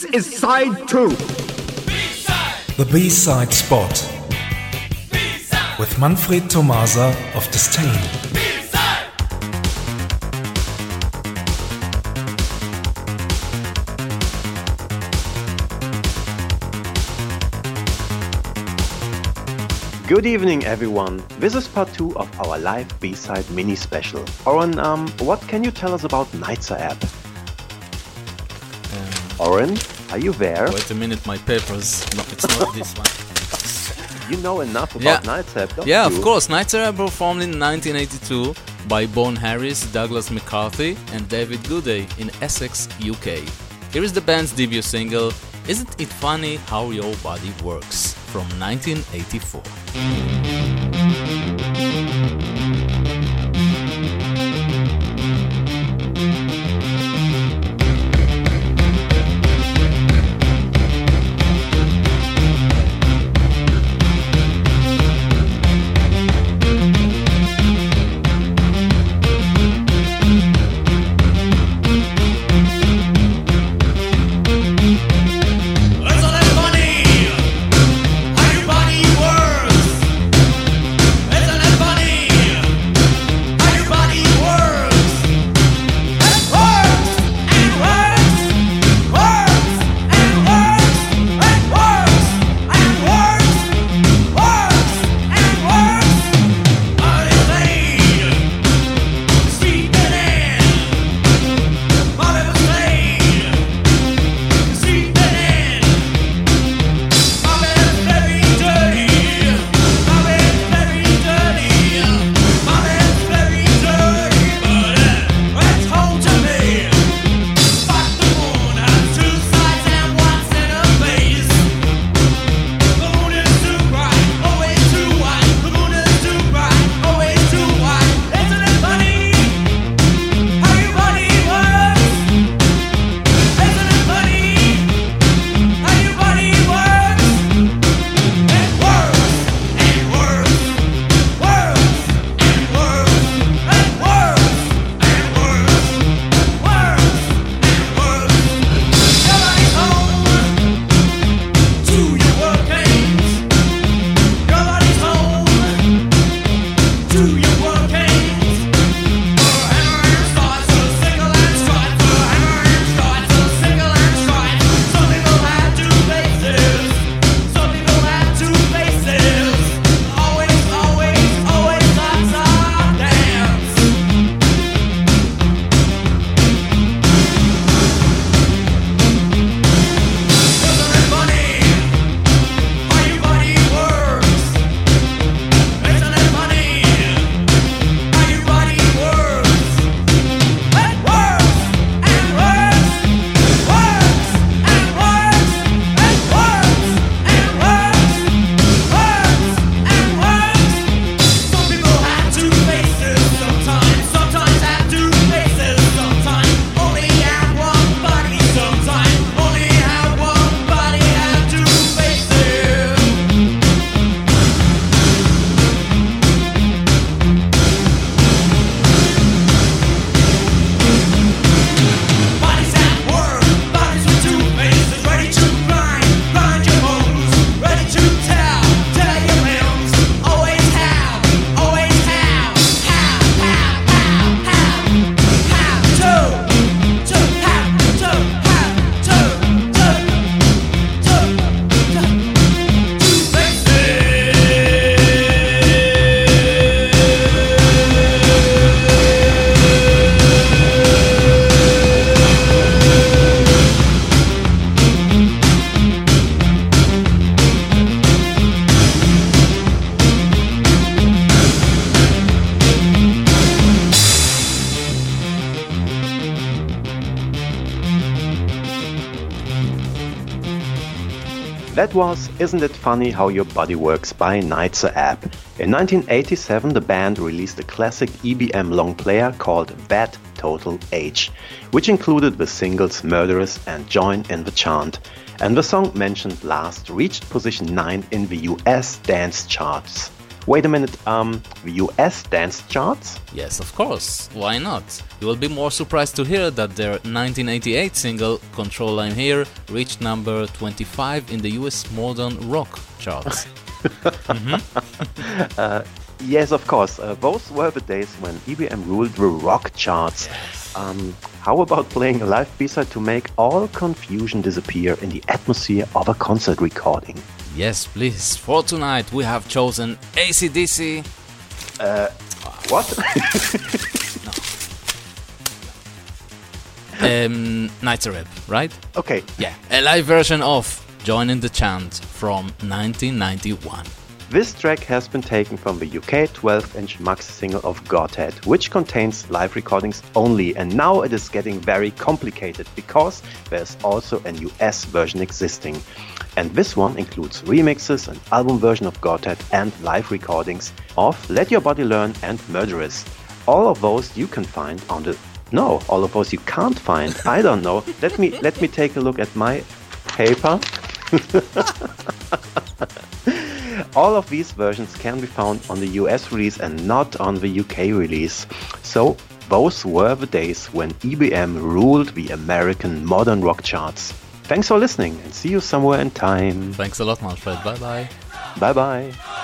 This is side two. The B-side spot with Manfred Tomasa of Disdain. Good evening, everyone. This is part two of our live B-side mini special. Oren, um, what can you tell us about Nitzer Ebb? Oren, are you there? Wait a minute, my papers. No, it's not this one. You know enough about Yeah. Nitzer Ebb, don't you? Yeah, you? of course. Nitzer Ebb performed in 1982 by Bon Harris, Douglas McCarthy, and David Gooday in Essex, UK. Here is the band's debut single, Isn't It Funny How Your Body Works, from 1984. That was Isn't It Funny How Your Body Works by Nitzer Ebb. In 1987, the band released a classic EBM long player called That Total Age, which included the singles Murderous and Join in the Chant. And the song mentioned last reached position 9 in the US dance charts. Wait a minute, um, the US dance charts? Yes, of course. Why not? You will be more surprised to hear that their 1988 single Control I'm Here reached number 25 in the US modern rock charts. uh, yes, of course. Uh, those were the days when EBM ruled the rock charts. Um, how about playing a live B-side to make all confusion disappear in the atmosphere of a concert recording? Yes, please. For tonight, we have chosen ACDC. Uh, what? um, Nitzer Ebb, right? Okay. Yeah, a live version of Join in the Chant from 1991. This track has been taken from the UK 12 inch maxi single of Godhead, which contains live recordings only, and now it is getting very complicated because there's also an US version existing. And this one includes remixes, an album version of Godhead, and live recordings of Let Your Body Learn and Murderous. All of those you can find on the no, all of those you can't find. I don't know. Let me let me take a look at my paper. All of these versions can be found on the US release and not on the UK release. So, those were the days when EBM ruled the American modern rock charts. Thanks for listening and see you somewhere in time. Thanks a lot, Manfred. Bye bye. Bye bye.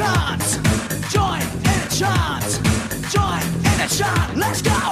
In. Join in the chants. Join in the chant. Let's go.